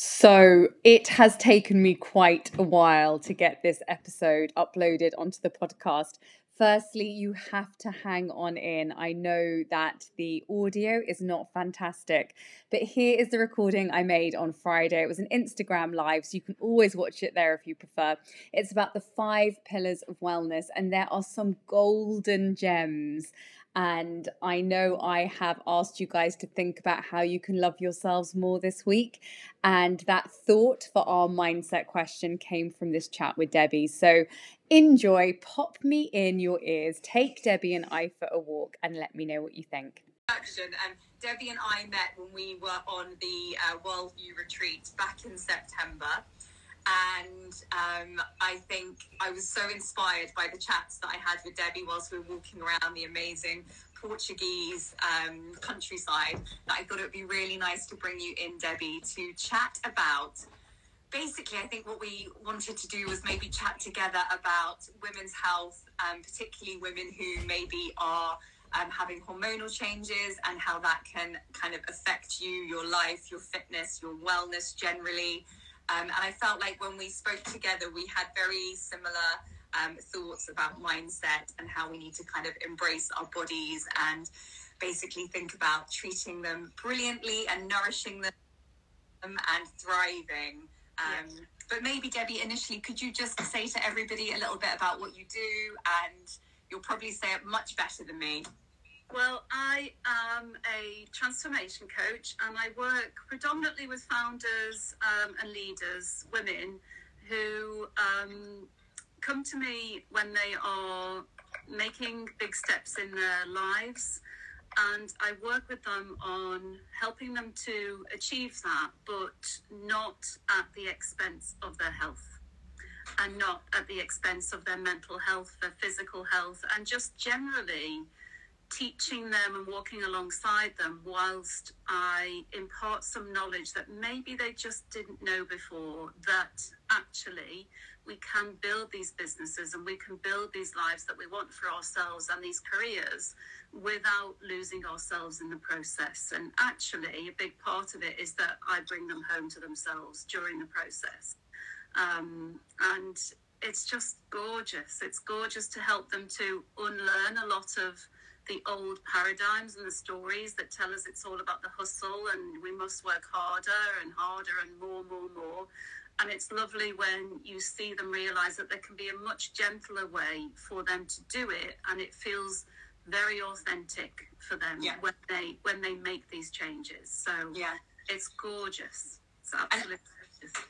So it has taken me quite a while to get this episode uploaded onto the podcast. Firstly, you have to hang on in. I know that the audio is not fantastic, but here is the recording I made on Friday. It was an Instagram live, so you can always watch it there if you prefer. It's about the five pillars of wellness, and there are some golden gems and I know I have asked you guys to think about how you can love yourselves more this week. And that thought for our mindset question came from this chat with Debbie. So enjoy, pop me in your ears, take Debbie and I for a walk, and let me know what you think. Action. Um, Debbie and I met when we were on the uh, Worldview retreat back in September and um, I think I was so inspired by the chats that I had with Debbie whilst we were walking around the amazing Portuguese um, countryside that I thought it would be really nice to bring you in, Debbie, to chat about. Basically, I think what we wanted to do was maybe chat together about women's health, um, particularly women who maybe are um, having hormonal changes and how that can kind of affect you, your life, your fitness, your wellness generally. Um, and I felt like when we spoke together, we had very similar um, thoughts about mindset and how we need to kind of embrace our bodies and basically think about treating them brilliantly and nourishing them and thriving. Um. But maybe, Debbie, initially, could you just say to everybody a little bit about what you do? And you'll probably say it much better than me. Well, I am a transformation coach and I work predominantly with founders um, and leaders, women who um, come to me when they are making big steps in their lives. And I work with them on helping them to achieve that, but not at the expense of their health and not at the expense of their mental health, their physical health, and just generally teaching them and walking alongside them whilst I impart some knowledge that maybe they just didn't know before that actually we can build these businesses and we can build these lives that we want for ourselves and these careers without losing ourselves in the process. And actually, a big part of it is that I bring them home to themselves during the process. Um, and it's just gorgeous. It's gorgeous to help them to unlearn a lot of the old paradigms and the stories that tell us it's all about the hustle and we must work harder and harder and more, more, more. And it's lovely when you see them realize that there can be a much gentler way for them to do it, and it feels very authentic for them yeah. when they when they make these changes. So yeah, it's gorgeous. It's absolutely.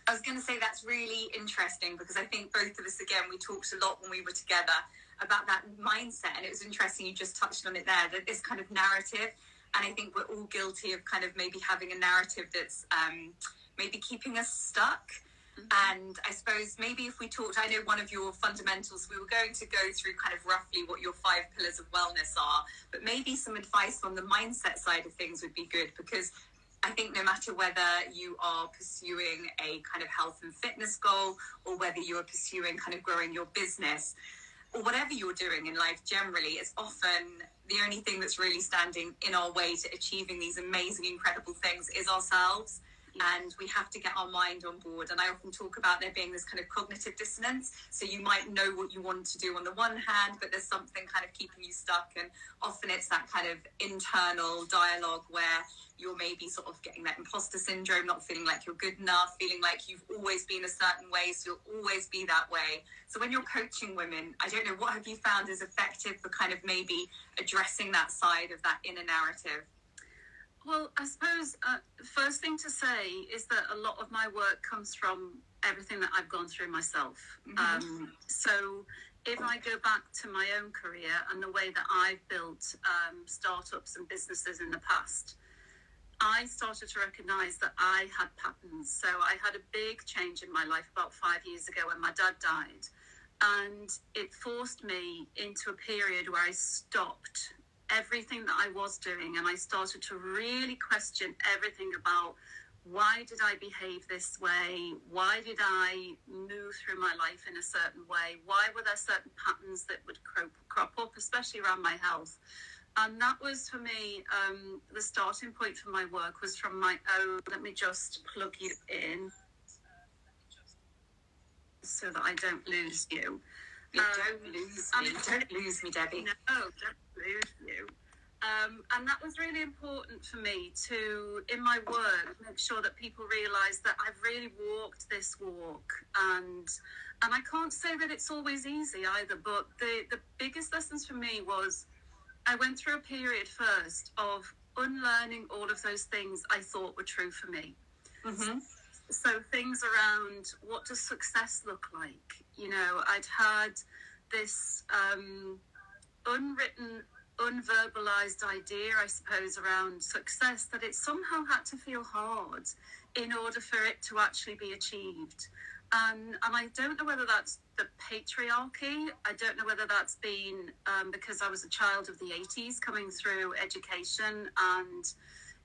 I was going to say that's really interesting because I think both of us, again, we talked a lot when we were together about that mindset. And it was interesting, you just touched on it there, that this kind of narrative. And I think we're all guilty of kind of maybe having a narrative that's um, maybe keeping us stuck. Mm-hmm. And I suppose maybe if we talked, I know one of your fundamentals, we were going to go through kind of roughly what your five pillars of wellness are, but maybe some advice on the mindset side of things would be good because I think no matter whether you are pursuing a kind of health and fitness goal or whether you are pursuing kind of growing your business, or whatever you're doing in life generally is often the only thing that's really standing in our way to achieving these amazing, incredible things is ourselves. And we have to get our mind on board. And I often talk about there being this kind of cognitive dissonance. So you might know what you want to do on the one hand, but there's something kind of keeping you stuck. And often it's that kind of internal dialogue where you're maybe sort of getting that imposter syndrome, not feeling like you're good enough, feeling like you've always been a certain way, so you'll always be that way. So when you're coaching women, I don't know, what have you found is effective for kind of maybe addressing that side of that inner narrative? Well, I suppose uh, first thing to say is that a lot of my work comes from everything that I've gone through myself. Mm-hmm. Um, so if I go back to my own career and the way that I've built um, startups and businesses in the past, I started to recognize that I had patterns. So I had a big change in my life about five years ago when my dad died. And it forced me into a period where I stopped everything that I was doing and I started to really question everything about why did I behave this way? Why did I move through my life in a certain way? Why were there certain patterns that would crop, crop up, especially around my health? and that was for me um, the starting point for my work was from my own. Let me just plug you in so that I don't lose you. Um, don't lose me. Don't lose me, Debbie. No, don't lose you. Um, and that was really important for me to, in my work, make sure that people realise that I've really walked this walk, and and I can't say that it's always easy either. But the the biggest lessons for me was I went through a period first of unlearning all of those things I thought were true for me. Mm-hmm. So things around what does success look like? You know, I'd had this um, unwritten unverbalized idea, I suppose, around success that it somehow had to feel hard in order for it to actually be achieved. Um, and I don't know whether that's the patriarchy. I don't know whether that's been um, because I was a child of the 80s coming through education and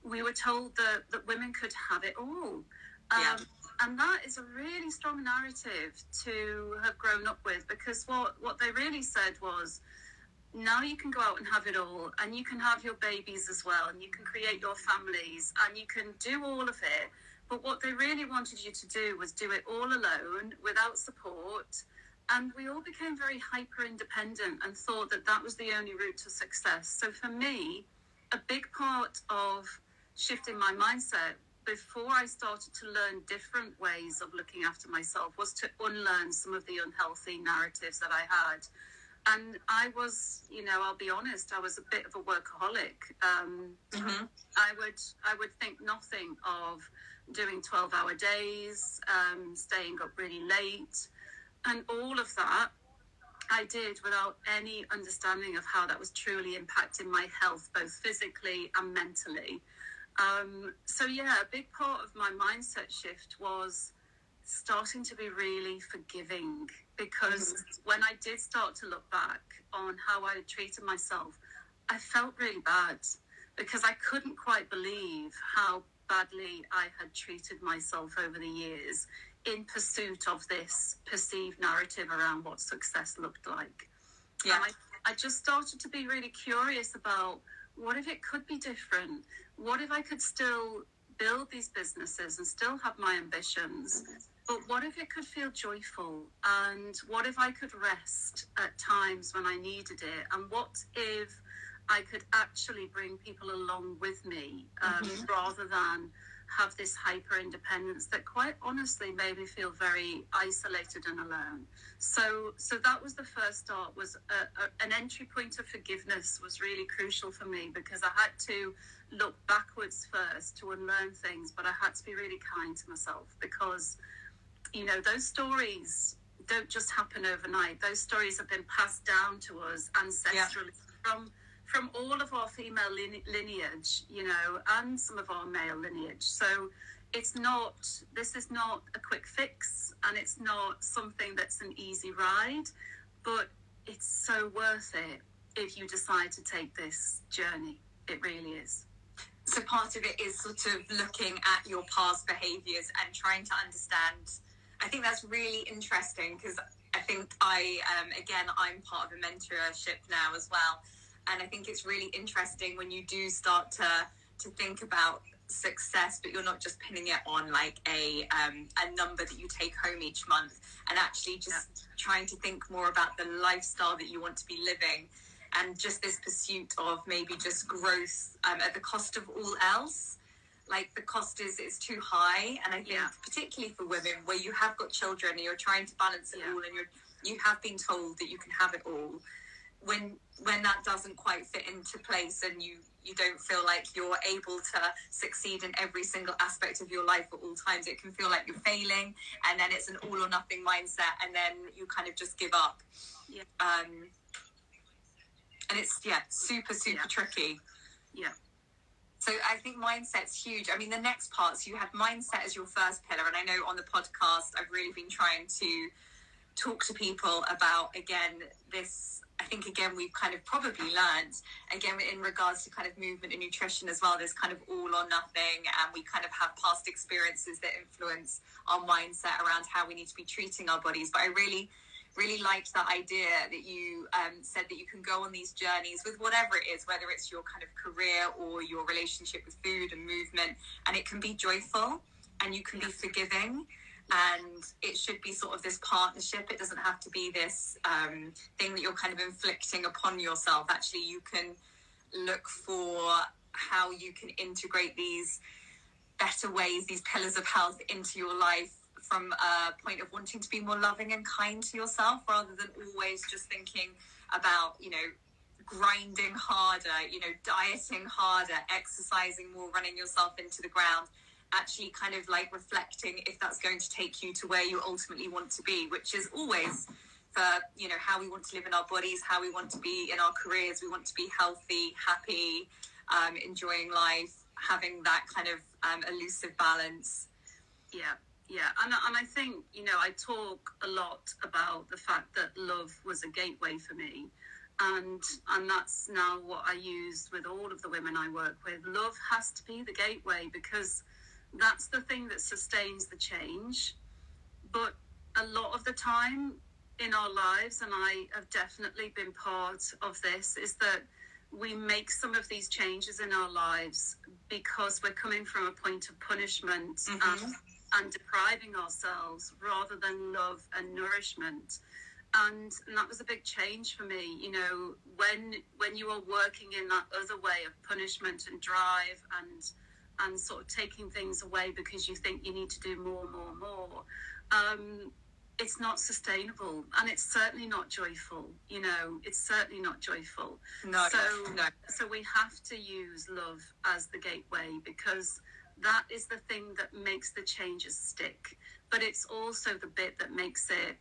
we were told that, that women could have it all. Um, yeah. And that is a really strong narrative to have grown up with because what, what they really said was, now you can go out and have it all and you can have your babies as well and you can create your families and you can do all of it but what they really wanted you to do was do it all alone without support and we all became very hyper independent and thought that that was the only route to success so for me a big part of shifting my mindset before I started to learn different ways of looking after myself was to unlearn some of the unhealthy narratives that I had and I was, you know, I'll be honest, I was a bit of a workaholic. Um, mm-hmm. I would, I would think nothing of doing twelve-hour days, um, staying up really late, and all of that. I did without any understanding of how that was truly impacting my health, both physically and mentally. Um, so yeah, a big part of my mindset shift was starting to be really forgiving because mm-hmm. when I did start to look back on how I had treated myself, I felt really bad because I couldn't quite believe how badly I had treated myself over the years in pursuit of this perceived narrative around what success looked like. Yeah. I, I just started to be really curious about what if it could be different? What if I could still build these businesses and still have my ambitions? But what if it could feel joyful? And what if I could rest at times when I needed it? And what if I could actually bring people along with me um, mm-hmm. rather than have this hyper independence that quite honestly made me feel very isolated and alone so so that was the first start was a, a, an entry point of forgiveness was really crucial for me because i had to look backwards first to unlearn things but i had to be really kind to myself because you know, those stories don't just happen overnight. Those stories have been passed down to us ancestrally yeah. from from all of our female lineage, you know, and some of our male lineage. So it's not this is not a quick fix and it's not something that's an easy ride, but it's so worth it if you decide to take this journey. It really is. So part of it is sort of looking at your past behaviors and trying to understand I think that's really interesting because I think I, um, again, I'm part of a mentorship now as well. And I think it's really interesting when you do start to, to think about success, but you're not just pinning it on like a, um, a number that you take home each month and actually just yeah. trying to think more about the lifestyle that you want to be living and just this pursuit of maybe just growth um, at the cost of all else like the cost is is too high and i think yeah. particularly for women where you have got children and you're trying to balance it yeah. all and you're you have been told that you can have it all when when that doesn't quite fit into place and you you don't feel like you're able to succeed in every single aspect of your life at all times it can feel like you're failing and then it's an all or nothing mindset and then you kind of just give up yeah. um and it's yeah super super yeah. tricky yeah so I think mindset's huge. I mean, the next parts you have mindset as your first pillar, and I know on the podcast I've really been trying to talk to people about again this. I think again we've kind of probably learned again in regards to kind of movement and nutrition as well. There's kind of all or nothing, and we kind of have past experiences that influence our mindset around how we need to be treating our bodies. But I really really liked that idea that you um, said that you can go on these journeys with whatever it is, whether it's your kind of career or your relationship with food and movement, and it can be joyful and you can be forgiving. And it should be sort of this partnership. It doesn't have to be this um, thing that you're kind of inflicting upon yourself. Actually, you can look for how you can integrate these better ways, these pillars of health into your life from a point of wanting to be more loving and kind to yourself rather than always just thinking about, you know, grinding harder, you know, dieting harder, exercising more, running yourself into the ground. Actually, kind of like reflecting if that's going to take you to where you ultimately want to be, which is always for you know how we want to live in our bodies, how we want to be in our careers. We want to be healthy, happy, um, enjoying life, having that kind of um, elusive balance. Yeah, yeah, and and I think you know I talk a lot about the fact that love was a gateway for me, and and that's now what I use with all of the women I work with. Love has to be the gateway because that's the thing that sustains the change. But a lot of the time in our lives, and I have definitely been part of this, is that we make some of these changes in our lives because we're coming from a point of punishment mm-hmm. and and depriving ourselves rather than love and nourishment. And, and that was a big change for me. You know, when when you are working in that other way of punishment and drive and and sort of taking things away because you think you need to do more, more, more. Um, it's not sustainable and it's certainly not joyful you know it's certainly not joyful no so no. so we have to use love as the gateway because that is the thing that makes the changes stick. But it's also the bit that makes it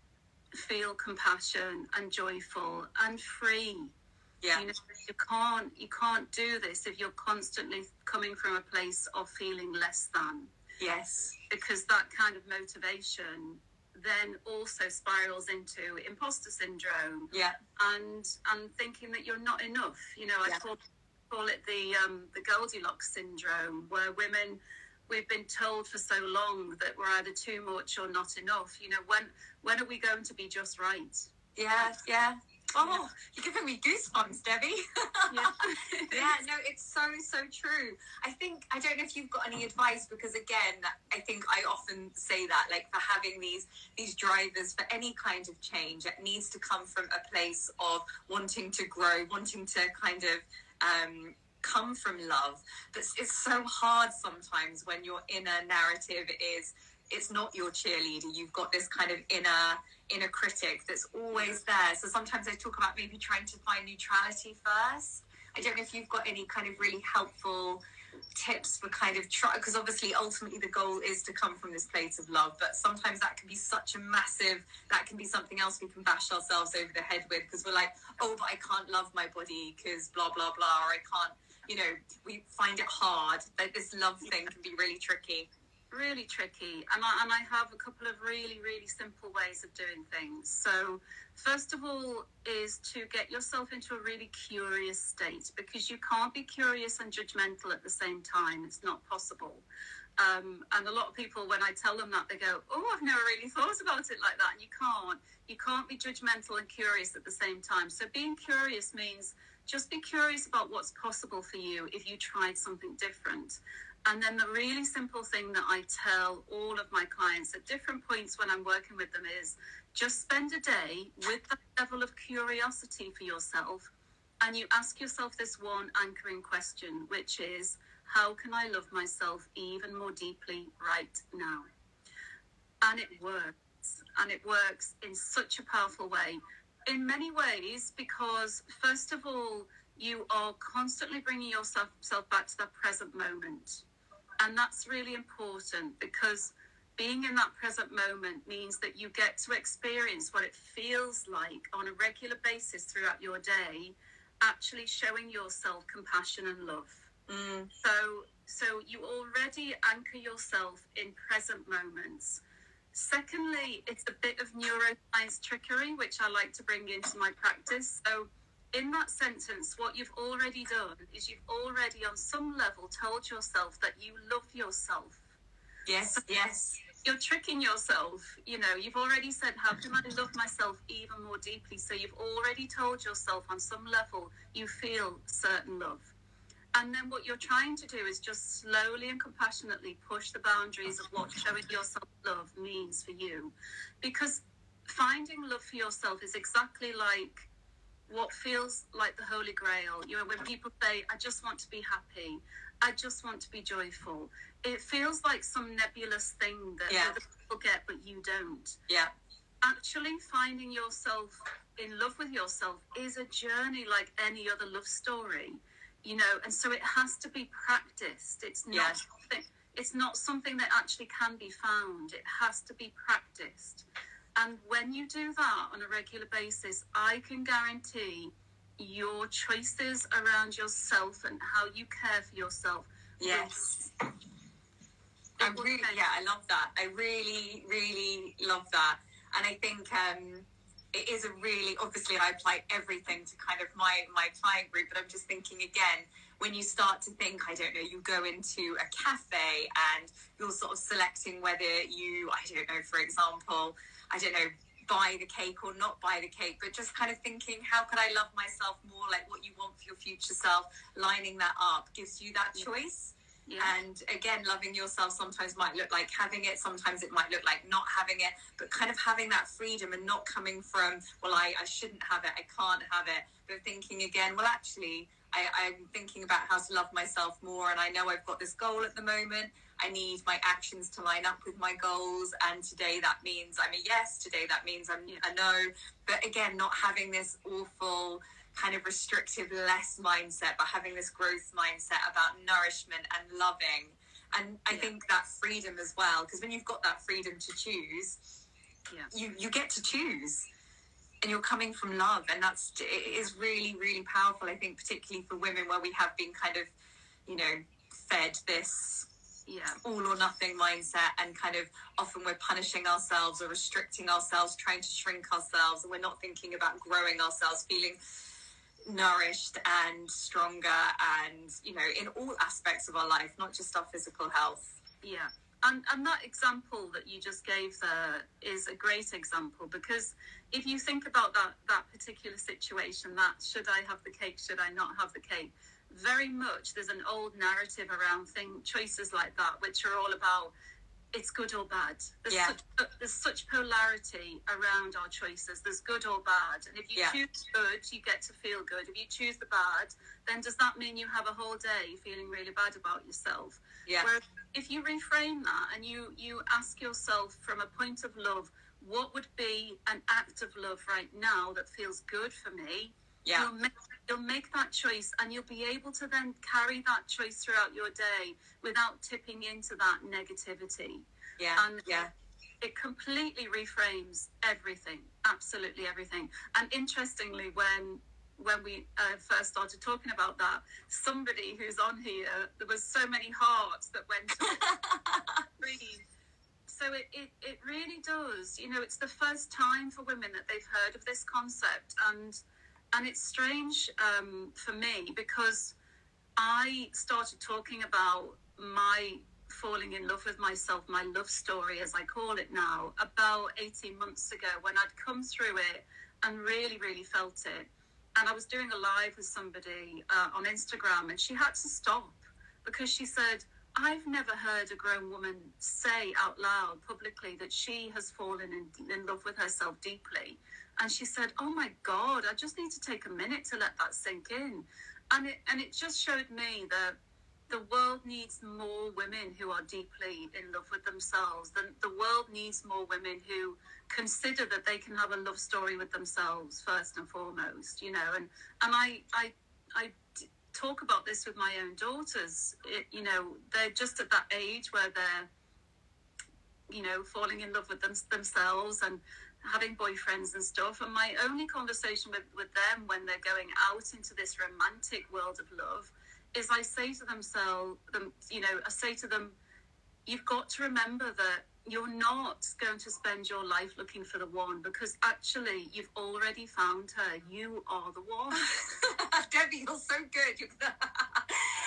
feel compassion and joyful and free. Yeah. You know, you can't you can't do this if you're constantly coming from a place of feeling less than. Yes. Because that kind of motivation then also spirals into imposter syndrome. Yeah. And and thinking that you're not enough. You know, I yeah. call call it the um, the Goldilocks syndrome, where women we've been told for so long that we're either too much or not enough. You know, when when are we going to be just right? Yeah, yeah. Oh, you're giving me goosebumps, Debbie. yeah. yeah, no, it's so, so true. I think, I don't know if you've got any advice because, again, I think I often say that, like, for having these, these drivers for any kind of change, it needs to come from a place of wanting to grow, wanting to kind of um, come from love. But it's so hard sometimes when your inner narrative is it's not your cheerleader. You've got this kind of inner inner critic that's always there. So sometimes I talk about maybe trying to find neutrality first. I don't know if you've got any kind of really helpful tips for kind of try because obviously ultimately the goal is to come from this place of love but sometimes that can be such a massive that can be something else we can bash ourselves over the head with because we're like oh but i can't love my body because blah blah blah or i can't you know we find it hard that this love thing can be really tricky really tricky and I, and I have a couple of really really simple ways of doing things. So first of all is to get yourself into a really curious state because you can't be curious and judgmental at the same time. It's not possible. Um, and a lot of people when i tell them that they go oh i've never really thought about it like that and you can't. You can't be judgmental and curious at the same time. So being curious means just be curious about what's possible for you if you tried something different and then the really simple thing that I tell all of my clients at different points when I'm working with them is just spend a day with that level of curiosity for yourself and you ask yourself this one anchoring question, which is how can I love myself even more deeply right now? And it works. And it works in such a powerful way. In many ways, because first of all, you are constantly bringing yourself, back to that present moment and that's really important because being in that present moment means that you get to experience what it feels like on a regular basis throughout your day, actually showing yourself compassion and love. Mm. So, so you already anchor yourself in present moments. Secondly, it's a bit of neuroscience trickery, which I like to bring into my practice. So, in that sentence, what you've already done is you've already, on some level, told yourself that you love yourself. Yes, yes. you're tricking yourself. You know, you've already said, How can I love myself even more deeply? So you've already told yourself on some level you feel certain love. And then what you're trying to do is just slowly and compassionately push the boundaries of what showing yourself love means for you. Because finding love for yourself is exactly like what feels like the holy grail. You know, when people say, I just want to be happy, I just want to be joyful, it feels like some nebulous thing that Yeah. other people get, but you don't. Yeah. Actually, finding yourself in love with yourself is a journey like any other love story, you know, and so it has to be practiced. It's not Yeah. it's not something that actually can be found. It has to be practiced. And when you do that on a regular basis, I can guarantee your choices around yourself and how you care for yourself. Yes. I really, yeah, I love that. I really, really love that. And I think um, it is a really, obviously, I apply everything to kind of my my client group. But I'm just thinking again, when you start to think, I don't know, you go into a cafe and you're sort of selecting whether you, I don't know, for example, I don't know, buy the cake or not buy the cake, but just kind of thinking, how could I love myself more like what you want for your future self? Lining that up gives you that choice. Yeah. And again, loving yourself sometimes might look like having it, sometimes it might look like not having it, but kind of having that freedom and not coming from, well, I, I shouldn't have it, I can't have it, but thinking again, well, actually, I, I'm thinking about how to love myself more, and I know I've got this goal at the moment. I need my actions to line up with my goals, and today that means I'm a yes, today that means I'm a no. But again, not having this awful kind of restrictive less mindset, but having this growth mindset about nourishment and loving. And I Yeah. think that freedom as well, because when you've got that freedom to choose, Yeah. you, you get to choose. And you're coming from love, and that's it is really, really powerful. I think, particularly for women, where we have been kind of, you know, fed this yeah. all or nothing mindset and kind of often we're punishing ourselves or restricting ourselves trying to shrink ourselves and we're not thinking about growing ourselves feeling nourished and stronger and you know in all aspects of our life not just our physical health Yeah. And, and that example that you just gave there is a great example because if you think about that, that particular situation, that should I have the cake, should I not have the cake, very much there's an old narrative around thing, choices like that, which are all about it's good or bad. There's, Yeah. such, there's such polarity around our choices. There's good or bad. And if you Yeah. choose good, you get to feel good. If you choose the bad, then does that mean you have a whole day feeling really bad about yourself? yeah Whereas if you reframe that and you you ask yourself from a point of love, what would be an act of love right now that feels good for me? Yeah You'll make, you'll make that choice and you'll be able to then carry that choice throughout your day without tipping into that negativity. yeah and- yeah It completely reframes everything, absolutely everything. And interestingly, when when we uh, first started talking about that, somebody who's on here, there was so many hearts that went read. So it, it, it really does. You know, it's the first time for women that they've heard of this concept, and and it's strange um, for me because I started talking about my falling in love with myself, my love story, as I call it now, about 18 months ago when I'd come through it and really, really felt it. And I was doing a live with somebody uh, on Instagram, and she had to stop because she said, I've never heard a grown woman say out loud publicly that she has fallen in, in love with herself deeply. And she said, Oh my God, I just need to take a minute to let that sink in. And it, and it just showed me that the world needs more women who are deeply in love with themselves. The, the world needs more women who consider that they can have a love story with themselves first and foremost, you know. And, and I, I, I talk about this with my own daughters. It, you know, they're just at that age where they're, you know, falling in love with them, themselves and having boyfriends and stuff. And my only conversation with, with them when they're going out into this romantic world of love is I say to themselves, them, you know, I say to them, you've got to remember that you're not going to spend your life looking for the one because actually you've already found her. You are the one. Debbie, you're so good.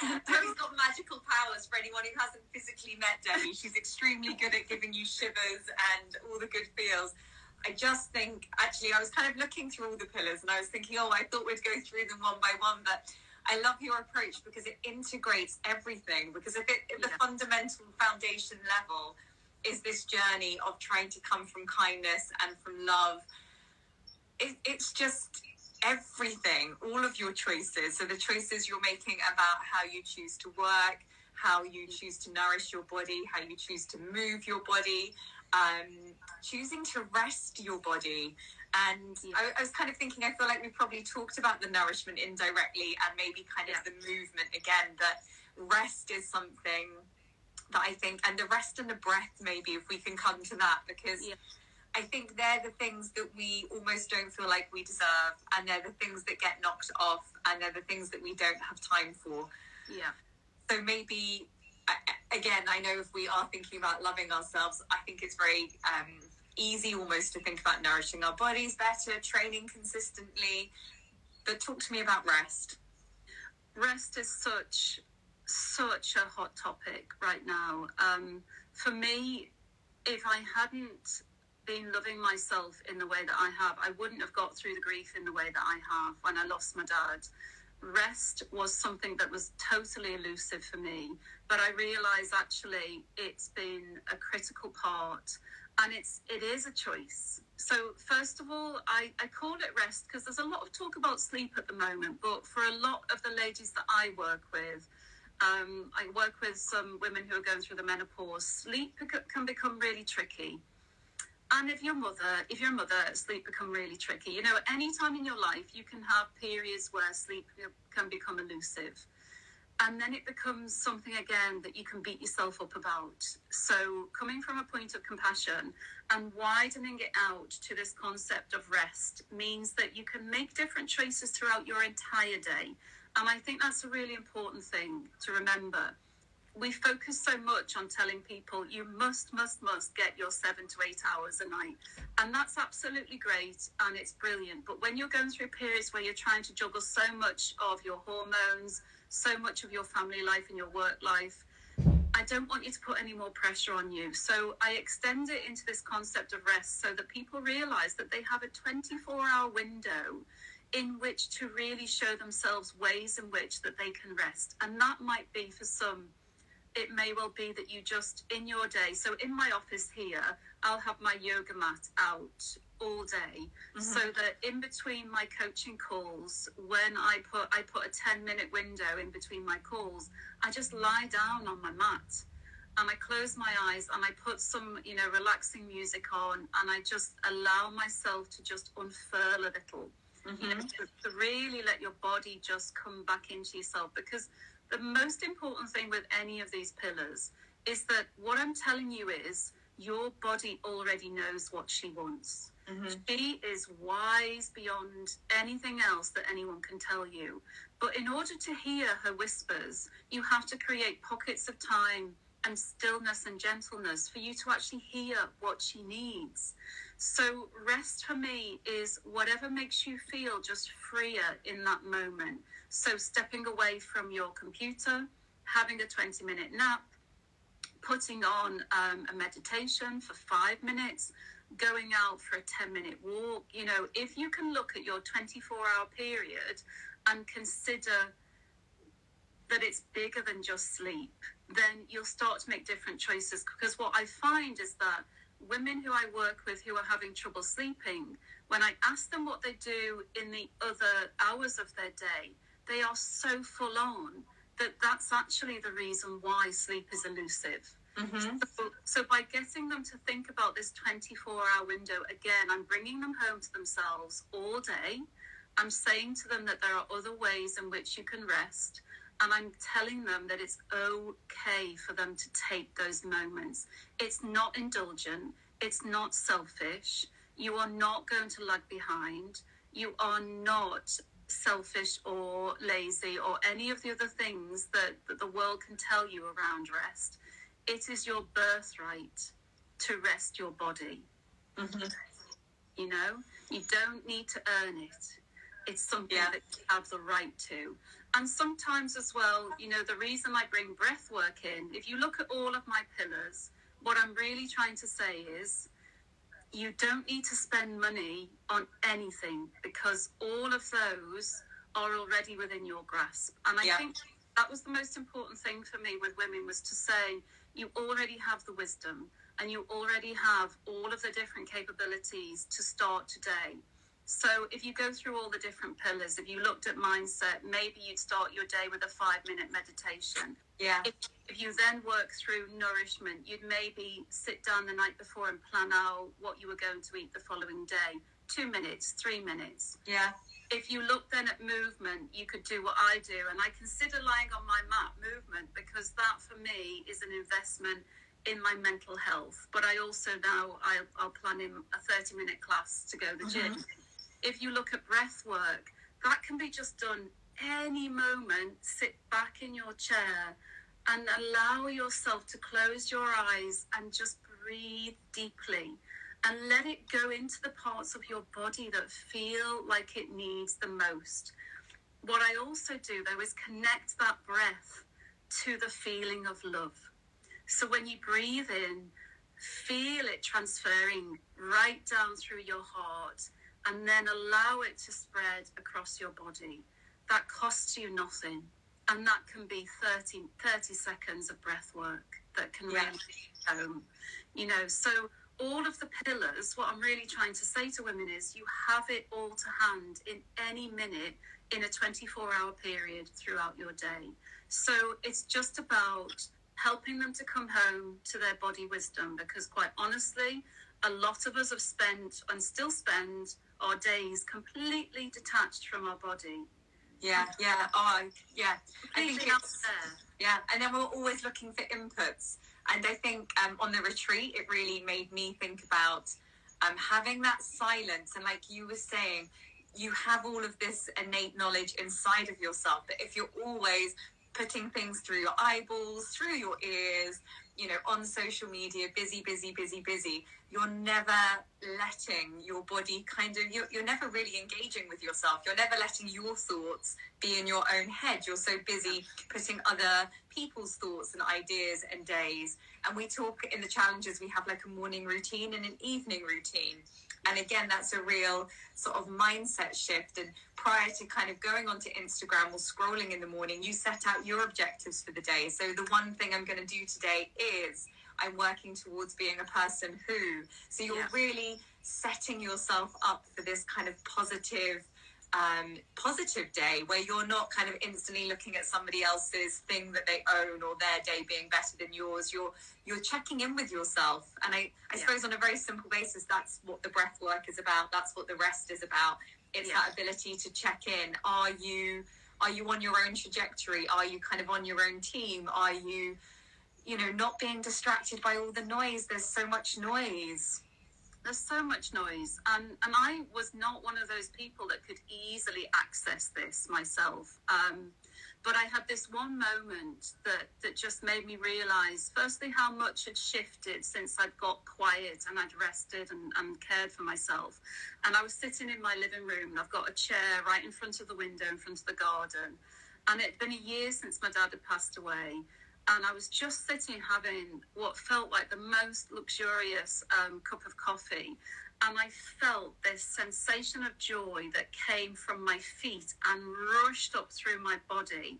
Debbie's got magical powers for anyone who hasn't physically met Debbie. She's extremely good at giving you shivers and all the good feels. I just think, actually, I was kind of looking through all the pillars and I was thinking, oh, I thought we'd go through them one by one, but I love your approach because it integrates everything. Because if it, the Yeah. fundamental foundation level is this journey of trying to come from kindness and from love, it, it's just everything, all of your choices. So the choices you're making about how you choose to work, how you mm. choose to nourish your body, how you choose to move your body, um, choosing to rest your body. And Yeah. I, I was kind of thinking, I feel like we probably talked about the nourishment indirectly and maybe kind of Yeah. the movement again, that rest is something that I think, and the rest and the breath, maybe, if we can come to that, because Yeah. I think they're the things that we almost don't feel like we deserve, and they're the things that get knocked off, and they're the things that we don't have time for. Yeah. So maybe, again, I know if we are thinking about loving ourselves, I think it's very um, easy almost to think about nourishing our bodies better, training consistently. But talk to me about rest. rest is such such a hot topic right now um, for me if i hadn't been loving myself in the way that i have i wouldn't have got through the grief in the way that i have when i lost my dad rest was something that was totally elusive for me but i realize actually it's been a critical part and it's it is a choice. So first of all i, I call it rest because there's a lot of talk about sleep at the moment but for a lot of the ladies that i work with um, i work with some women who are going through the menopause sleep can become really tricky and if your mother if your mother sleep become really tricky you know any time in your life you can have periods where sleep can become elusive and then it becomes something again that you can beat yourself up about. So, coming from a point of compassion and widening it out to this concept of rest means that you can make different choices throughout your entire day. And I think that's a really important thing to remember. We focus so much on telling people you must, must, must get your seven to eight hours a night. And that's absolutely great and it's brilliant. But when you're going through periods where you're trying to juggle so much of your hormones, so much of your family life and your work life. I don't want you to put any more pressure on you. So I extend it into this concept of rest so that people realize that they have a 24 hour window in which to really show themselves ways in which that they can rest. And that might be for some it may well be that you just in your day so in my office here i'll have my yoga mat out all day. Mm-hmm. So that in between my coaching calls when i put i put a 10 minute window in between my calls i just lie down on my mat and i close my eyes and i put some you know relaxing music on and i just allow myself to just unfurl a little. You know mm-hmm. to, to really let your body just come back into yourself because the most important thing with any of these pillars is that what I'm telling you is your body already knows what she wants. Mm-hmm. She is wise beyond anything else that anyone can tell you. But in order to hear her whispers, you have to create pockets of time and stillness and gentleness for you to actually hear what she needs. So, rest for me is whatever makes you feel just freer in that moment. So, stepping away from your computer, having a 20 minute nap, putting on um, a meditation for five minutes, going out for a 10 minute walk. You know, if you can look at your 24 hour period and consider that it's bigger than just sleep, then you'll start to make different choices. Because what I find is that women who I work with who are having trouble sleeping, when I ask them what they do in the other hours of their day, they are so full on that that's actually the reason why sleep is elusive. Mm-hmm. So, so by getting them to think about this 24 hour window again, I'm bringing them home to themselves all day. I'm saying to them that there are other ways in which you can rest. And I'm telling them that it's okay for them to take those moments. It's not indulgent. It's not selfish. You are not going to lag behind. You are not selfish or lazy or any of the other things that, that the world can tell you around rest. It is your birthright to rest your body. Mm-hmm. You know, you don't need to earn it. It's something Yeah. that you have the right to. and sometimes as well, you know, the reason I bring breath work in, if you look at all of my pillars, what I'm really trying to say is you don't need to spend money on anything because all of those are already within your grasp. And I Yeah. think that was the most important thing for me with women was to say you already have the wisdom and you already have all of the different capabilities to start today. So if you go through all the different pillars, if you looked at mindset, maybe you'd start your day with a five minute meditation. Yeah. If, if you then work through nourishment, you'd maybe sit down the night before and plan out what you were going to eat the following day. Two minutes, three minutes. Yeah. If you look then at movement, you could do what I do. And I consider lying on my mat movement because that for me is an investment in my mental health. But I also now I'll, I'll plan in a 30 minute class to go to the gym. Mm-hmm. If you look at breath work, that can be just done any moment. Sit back in your chair and allow yourself to close your eyes and just breathe deeply and let it go into the parts of your body that feel like it needs the most. What I also do though is connect that breath to the feeling of love. So when you breathe in, feel it transferring right down through your heart and then allow it to spread across your body. That costs you nothing. And that can be 30, 30 seconds of breath work that can Yeah. really home. You know, so all of the pillars, what I'm really trying to say to women is you have it all to hand in any minute in a 24 hour period throughout your day. So it's just about helping them to come home to their body wisdom because, quite honestly, a lot of us have spent and still spend our days completely detached from our body. Yeah. Yeah. Oh, yeah. I think it's yeah, and then we're always looking for inputs. And I think um, on the retreat, it really made me think about um, having that silence. And like you were saying, you have all of this innate knowledge inside of yourself. But if you're always putting things through your eyeballs, through your ears, you know, on social media, busy, busy, busy, busy, you're never letting your body kind of, you're, you're never really engaging with yourself. You're never letting your thoughts be in your own head. You're so busy putting other people's thoughts and ideas and days. And we talk in the challenges, we have like a morning routine and an evening routine. And again, that's a real sort of mindset shift. And prior to kind of going onto Instagram or scrolling in the morning, you set out your objectives for the day. So the one thing I'm going to do today is I'm working towards being a person who. So you're Yeah. really setting yourself up for this kind of positive um, positive day where you're not kind of instantly looking at somebody else's thing that they own or their day being better than yours. You're you're checking in with yourself, and I I Yeah. suppose on a very simple basis, that's what the breath work is about. That's what the rest is about. It's Yeah. that ability to check in. Are you are you on your own trajectory? Are you kind of on your own team? Are you you know not being distracted by all the noise? There's so much noise. There's so much noise, and and I was not one of those people that could easily access this myself. Um, but I had this one moment that that just made me realise, firstly, how much had shifted since I'd got quiet and I'd rested and, and cared for myself. And I was sitting in my living room, and I've got a chair right in front of the window, in front of the garden. And it'd been a year since my dad had passed away and I was just sitting having what felt like the most luxurious um, cup of coffee. And I felt this sensation of joy that came from my feet and rushed up through my body.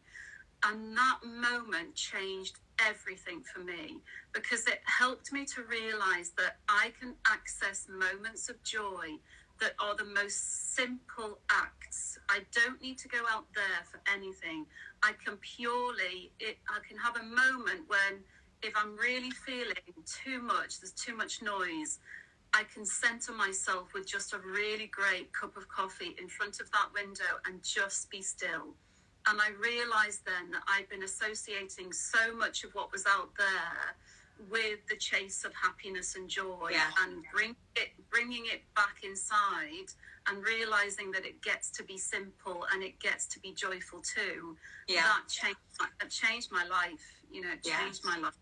And that moment changed everything for me because it helped me to realize that I can access moments of joy that are the most simple acts. I don't need to go out there for anything. I can purely, it, I can have a moment when, if I'm really feeling too much, there's too much noise, I can center myself with just a really great cup of coffee in front of that window and just be still. And I realized then that I'd been associating so much of what was out there with the chase of happiness and joy Yeah. and bring it, bringing it back inside and realizing that it gets to be simple and it gets to be joyful too. Yeah. That changed, my- that changed my life. You know, it Yeah. changed my life.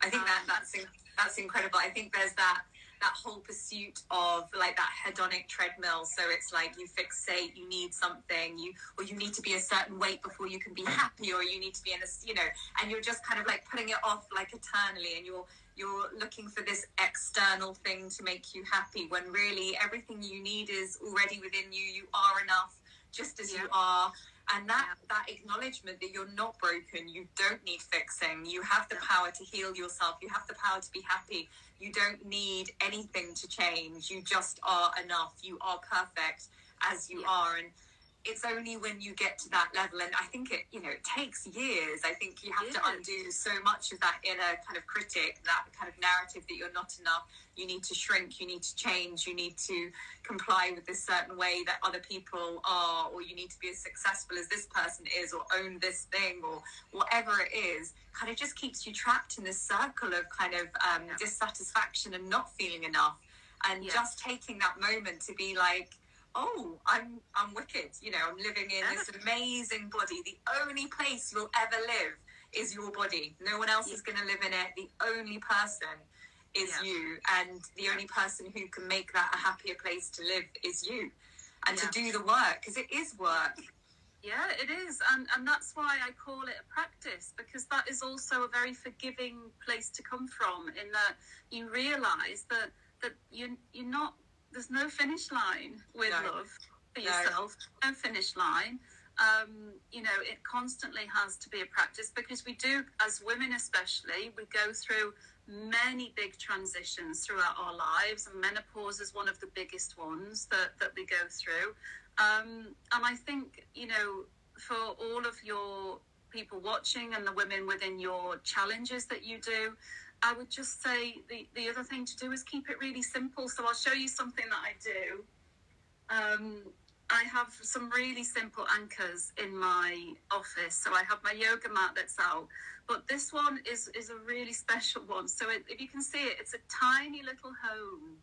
I think that um, that's that's incredible. I think there's that that whole pursuit of like that hedonic treadmill. So it's like you fixate, you need something, you or you need to be a certain weight before you can be happy, or you need to be in a you know, and you're just kind of like putting it off like eternally, and you're you're looking for this external thing to make you happy when really everything you need is already within you. You are enough just as yeah. you are and that that acknowledgement that you're not broken you don't need fixing you have the power to heal yourself you have the power to be happy you don't need anything to change. You just are enough. You are perfect as you yeah. are. And it's only when you get to that level and i think it you know it takes years. I think you have to undo so much of that inner kind of critic that kind of narrative that you're not enough you need to shrink you need to change you need to comply with this certain way that other people are or you need to be as successful as this person is or own this thing or whatever it is kind of just keeps you trapped in this circle of kind of um, yeah. dissatisfaction and not feeling enough and yeah. just taking that moment to be like oh, I'm I'm wicked. You know, I'm living in this amazing body. The only place you'll ever live is your body. No one else yeah. is going to live in it. The only person is yeah. you, and the only person who can make that a happier place to live is you. And yeah. to do the work, because it is work. Yeah, it is, and and that's why I call it a practice because that is also a very forgiving place to come from. In that you realise that that you you're not there's no finish line with no. love for no. yourself. No finish line. Um, you know, it constantly has to be a practice because we do, as women especially, we go through many big transitions throughout our lives, and menopause is one of the biggest ones that, that we go through. Um, and I think, you know, for all of your people watching and the women within your challenges that you do, I would just say the, the other thing to do is keep it really simple. So I'll show you something that I do. Um, I have some really simple anchors in my office. So I have my yoga mat that's out, but this one is is a really special one. So it, if you can see it, it's a tiny little home.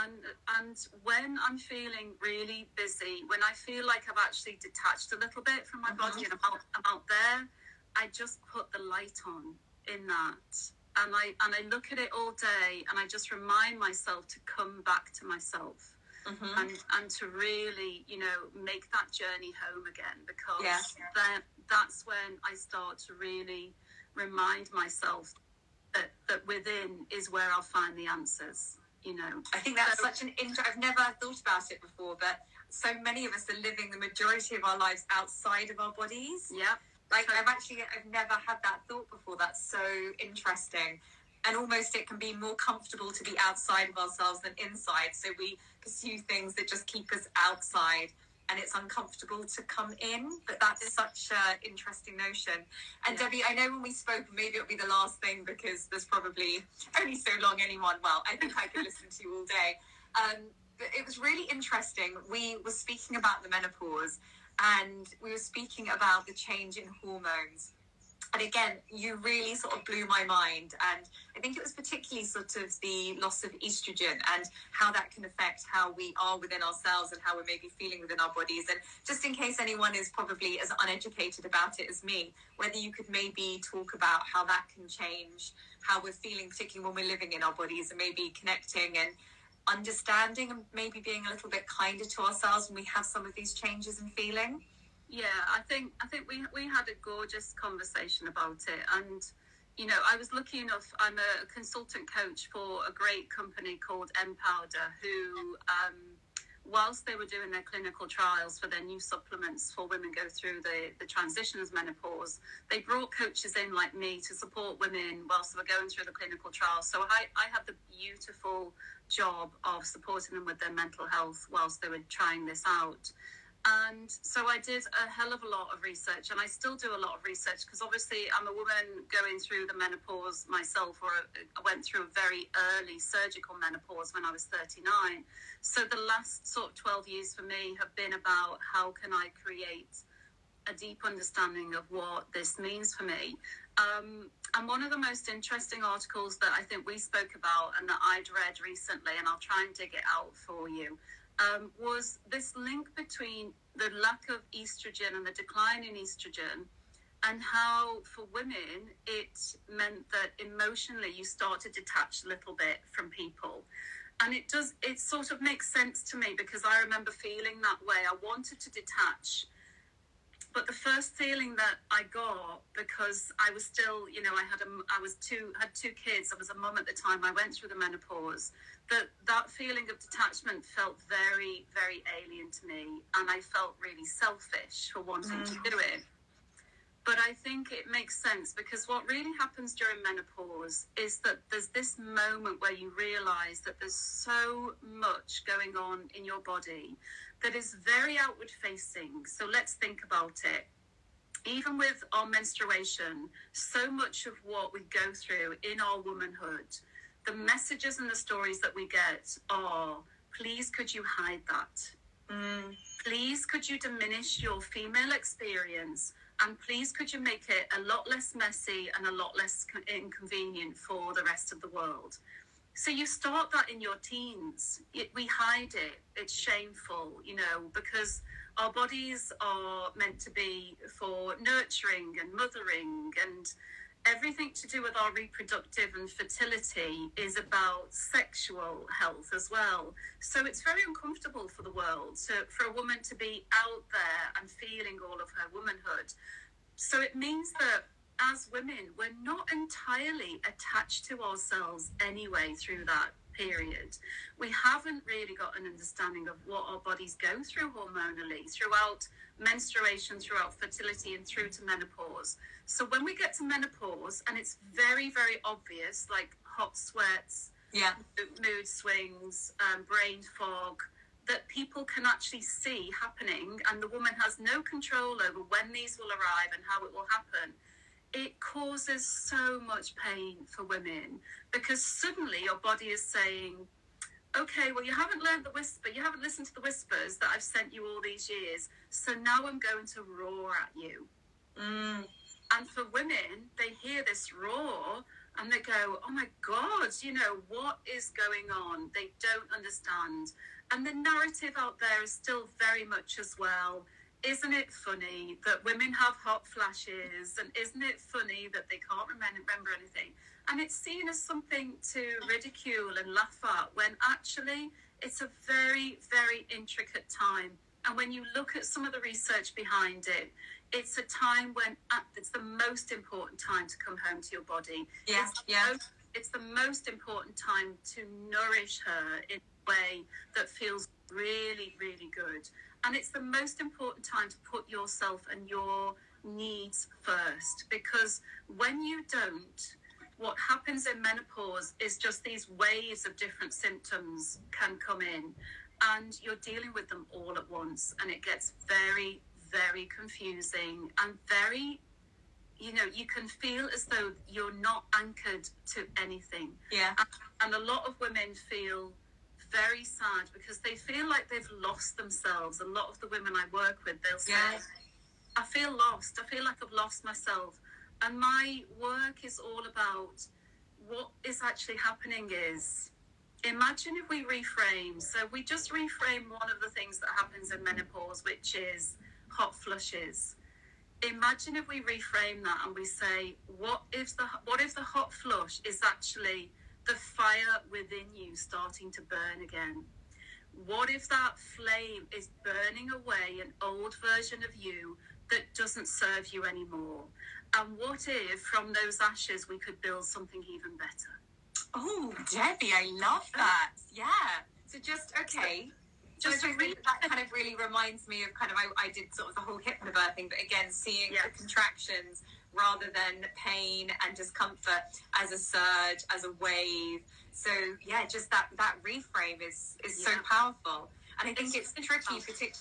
And and when I'm feeling really busy, when I feel like I've actually detached a little bit from my mm-hmm. body and I'm out, I'm out there, I just put the light on in that and I and I look at it all day and I just remind myself to come back to myself mm-hmm. and and to really you know make that journey home again because yeah. then that's when I start to really remind myself that that within is where I'll find the answers you know I think that's so, such an int- I've never thought about it before but so many of us are living the majority of our lives outside of our bodies yeah like I've actually I've never had that thought before. That's so interesting. And almost it can be more comfortable to be outside of ourselves than inside. So we pursue things that just keep us outside and it's uncomfortable to come in. But that is such an interesting notion. And yeah. Debbie, I know when we spoke, maybe it'll be the last thing because there's probably only so long anyone. Well, I think I could listen to you all day. Um, but it was really interesting. We were speaking about the menopause and we were speaking about the change in hormones. And again, you really sort of blew my mind. And I think it was particularly sort of the loss of estrogen and how that can affect how we are within ourselves and how we're maybe feeling within our bodies. And just in case anyone is probably as uneducated about it as me, whether you could maybe talk about how that can change how we're feeling, particularly when we're living in our bodies and maybe connecting and understanding and maybe being a little bit kinder to ourselves when we have some of these changes in feeling yeah i think i think we we had a gorgeous conversation about it and you know i was lucky enough i'm a consultant coach for a great company called MPowder who um, whilst they were doing their clinical trials for their new supplements for women go through the, the transition as menopause, they brought coaches in like me to support women whilst they were going through the clinical trials. So I, I had the beautiful job of supporting them with their mental health whilst they were trying this out. And so I did a hell of a lot of research, and I still do a lot of research because obviously I'm a woman going through the menopause myself, or I went through a very early surgical menopause when I was 39. So the last sort of 12 years for me have been about how can I create a deep understanding of what this means for me. Um, and one of the most interesting articles that I think we spoke about and that I'd read recently, and I'll try and dig it out for you, um, was this link between the lack of estrogen and the decline in estrogen and how for women it meant that emotionally you start to detach a little bit from people. And it does it sort of makes sense to me because i remember feeling that way. I wanted to detach but the first feeling that i got because i was still you know i had a i was two had two kids i was a mum at the time i went through the menopause that that feeling of detachment felt very very alien to me and i felt really selfish for wanting mm. to do it but I think it makes sense because what really happens during menopause is that there's this moment where you realize that there's so much going on in your body that is very outward facing. So let's think about it. Even with our menstruation, so much of what we go through in our womanhood, the messages and the stories that we get are please, could you hide that? Mm. Please, could you diminish your female experience? And please, could you make it a lot less messy and a lot less inconvenient for the rest of the world? So you start that in your teens. We hide it. It's shameful, you know, because our bodies are meant to be for nurturing and mothering and everything to do with our reproductive and fertility is about sexual health as well. So it's very uncomfortable for the world to, for a woman to be out there and feeling all of her womanhood. So it means that as women, we're not entirely attached to ourselves anyway through that period. We haven't really got an understanding of what our bodies go through hormonally throughout menstruation, throughout fertility, and through to menopause. So when we get to menopause, and it's very, very obvious, like hot sweats, yeah, mood swings, um, brain fog, that people can actually see happening, and the woman has no control over when these will arrive and how it will happen. It causes so much pain for women because suddenly your body is saying, okay, well, you haven't learned the whisper, you haven't listened to the whispers that I've sent you all these years, so now I'm going to roar at you. Mm. And for women, they hear this roar and they go, oh my God, you know, what is going on? They don't understand. And the narrative out there is still very much as well. Isn't it funny that women have hot flashes? And isn't it funny that they can't remember anything? And it's seen as something to ridicule and laugh at when actually it's a very, very intricate time. And when you look at some of the research behind it, it's a time when it's the most important time to come home to your body. Yeah, it's yeah. Most, it's the most important time to nourish her in way that feels really, really good. And it's the most important time to put yourself and your needs first because when you don't, what happens in menopause is just these waves of different symptoms can come in and you're dealing with them all at once and it gets very very confusing and very you know you can feel as though you're not anchored to anything yeah and, and a lot of women feel very sad because they feel like they've lost themselves. A lot of the women i work with they'll say i feel lost. I feel like i've lost myself. And my work is all about what is actually happening is imagine if we reframe. So we just reframe one of the things that happens in menopause which is hot flushes. Imagine if we reframe that and we say, what if the what if the hot flush is actually the fire within you starting to burn again? What if that flame is burning away an old version of you that doesn't serve you anymore? And what if from those ashes we could build something even better? Oh, Debbie, I love that. Yeah. So just okay just so really, that kind of really reminds me of kind of I, I did sort of the whole hypnobirthing, but again, seeing yes. the contractions rather than pain and discomfort as a surge, as a wave. So yeah, just that that reframe is is yeah. so powerful, and I think it's, it's tricky, particularly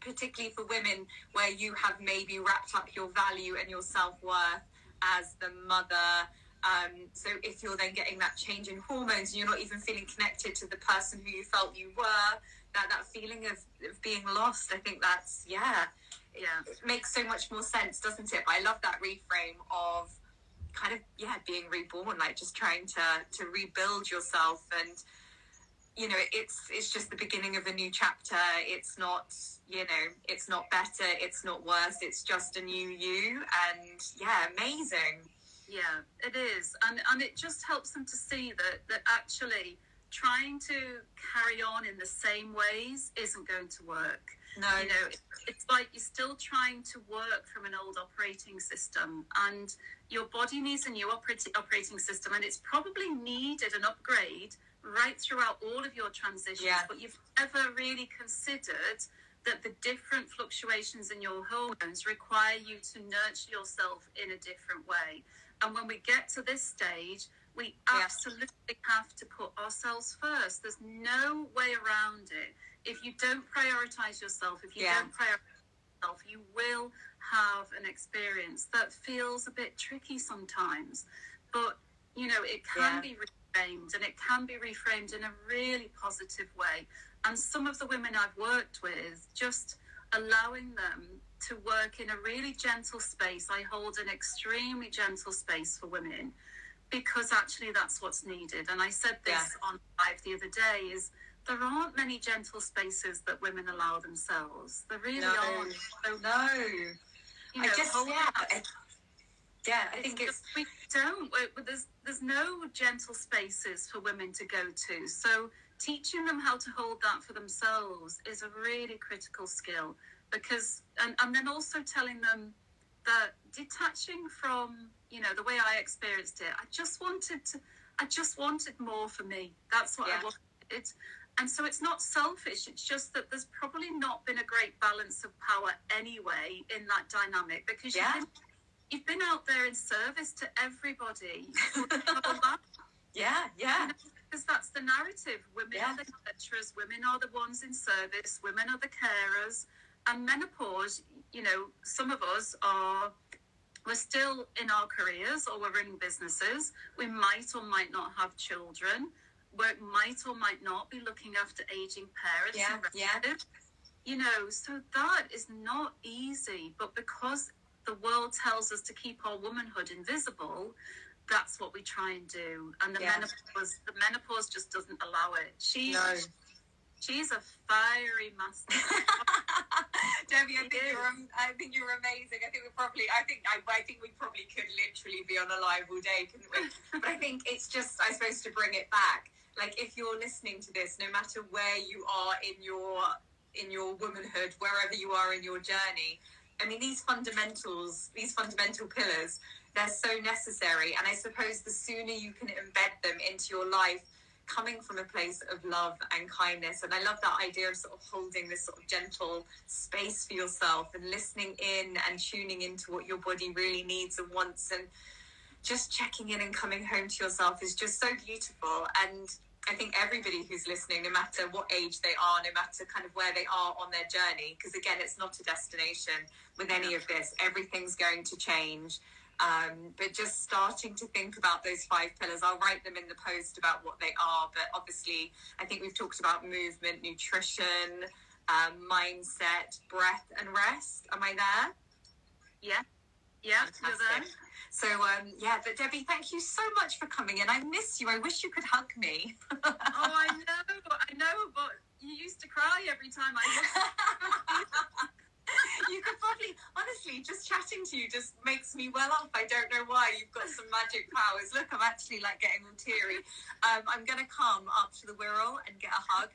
particularly for women where you have maybe wrapped up your value and your self worth as the mother. Um, so if you're then getting that change in hormones and you're not even feeling connected to the person who you felt you were, that that feeling of, of being lost. I think that's yeah, yeah, it makes so much more sense, doesn't it? But I love that reframe of kind of yeah being reborn, like just trying to to rebuild yourself and you know, it's it's just the beginning of a new chapter. It's not, you know, it's not better, it's not worse. It's just a new you, and yeah, amazing. Yeah, it is, and and it just helps them to see that that actually trying to carry on in the same ways isn't going to work. No, no, it's like you're still trying to work from an old operating system, and your body needs a new operating operating system, and it's probably needed an upgrade right throughout all of your transitions. Yeah. But you've never really considered that the different fluctuations in your hormones require you to nurture yourself in a different way. And when we get to this stage, we Yeah. absolutely have to put ourselves first. There's no way around it. If you don't prioritize yourself, if you Yeah. don't prioritize yourself, you will have an experience that feels a bit tricky sometimes. But, you know, it can Yeah. be reframed and it can be reframed in a really positive way. And some of the women I've worked with, just allowing them to work in a really gentle space. I hold an extremely gentle space for women because actually that's what's needed. And I said this Yeah. on live the other day is there aren't many gentle spaces that women allow themselves. There really No. aren't. So, no. you I just hold yeah. I- yeah. I think it's just- we don't. There's there's no gentle spaces for women to go to. So teaching them how to hold that for themselves is a really critical skill because and, and then also telling them that detaching from you know the way I experienced it, I just wanted to I just wanted more for me. That's what Yeah. I wanted. And so it's not selfish. It's just that there's probably not been a great balance of power anyway in that dynamic because Yeah. you've, been, you've been out there in service to everybody. Yeah, yeah, because that's the narrative. Women Yeah. are the nurturers, women are the ones in service, women are the carers. And menopause, you know, some of us are, we're still in our careers or we're running businesses. We might or might not have children. We might or might not be looking after aging parents. Yeah, yeah. You know, so that is not easy. But because the world tells us to keep our womanhood invisible, that's what we try and do. And the Yeah. menopause, the menopause just doesn't allow it. She's no. she's a fiery master. Debbie, I think you're I think you're amazing. I think we probably I think I, I think we probably could literally be on a live all day, couldn't we? but I think it's just I suppose to bring it back. Like if you're listening to this, no matter where you are in your in your womanhood, wherever you are in your journey, I mean these fundamentals, these fundamental pillars, they're so necessary. And I suppose the sooner you can embed them into your life, coming from a place of love and kindness. And I love that idea of sort of holding this sort of gentle space for yourself and listening in and tuning into what your body really needs and wants and just checking in and coming home to yourself is just so beautiful. And I think everybody who's listening, no matter what age they are, no matter kind of where they are on their journey, because again, it's not a destination with any of this, everything's going to change. Um, but just starting to think about those five pillars, I'll write them in the post about what they are. But obviously, I think we've talked about movement, nutrition, um, mindset, breath, and rest. Am I there? Yeah, yeah, you're there. Fantastic. So um, yeah, but Debbie, thank you so much for coming in. I miss you. I wish you could hug me. Oh, I know, I know, but you used to cry every time I you could probably, honestly, just chatting to you just makes me well up. I don't know why. You've got some magic powers. Look, I'm actually like getting all teary. Um, I'm going to come up to the Wirral and get a hug.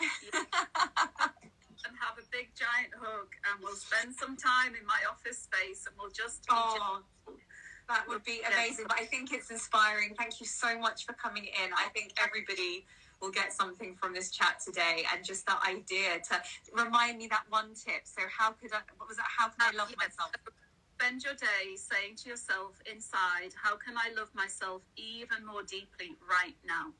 and have a big giant hug, and we'll spend some time in my office space, and we'll just. Oh, that would be amazing. But I think it's inspiring. Thank you so much for coming in. I think everybody will get something from this chat today, and just that idea to remind me that one tip. So, how could I? What was that? How can I love Yes. myself? Spend your day saying to yourself inside, "How can I love myself even more deeply right now?"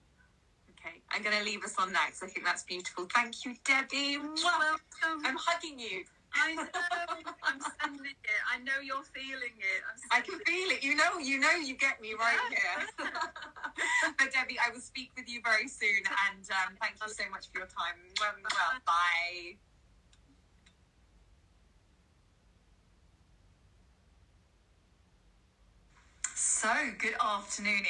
Okay, I'm going to leave us on that because I think that's beautiful. Thank you, Debbie. Welcome. I'm hugging you. I know. I'm sending it. I know you're feeling it. I can feel it. You know, you know, you get me right here. but Debbie, I will speak with you very soon, and um, thank you so much for your time. Well, well bye. So, good afternoon.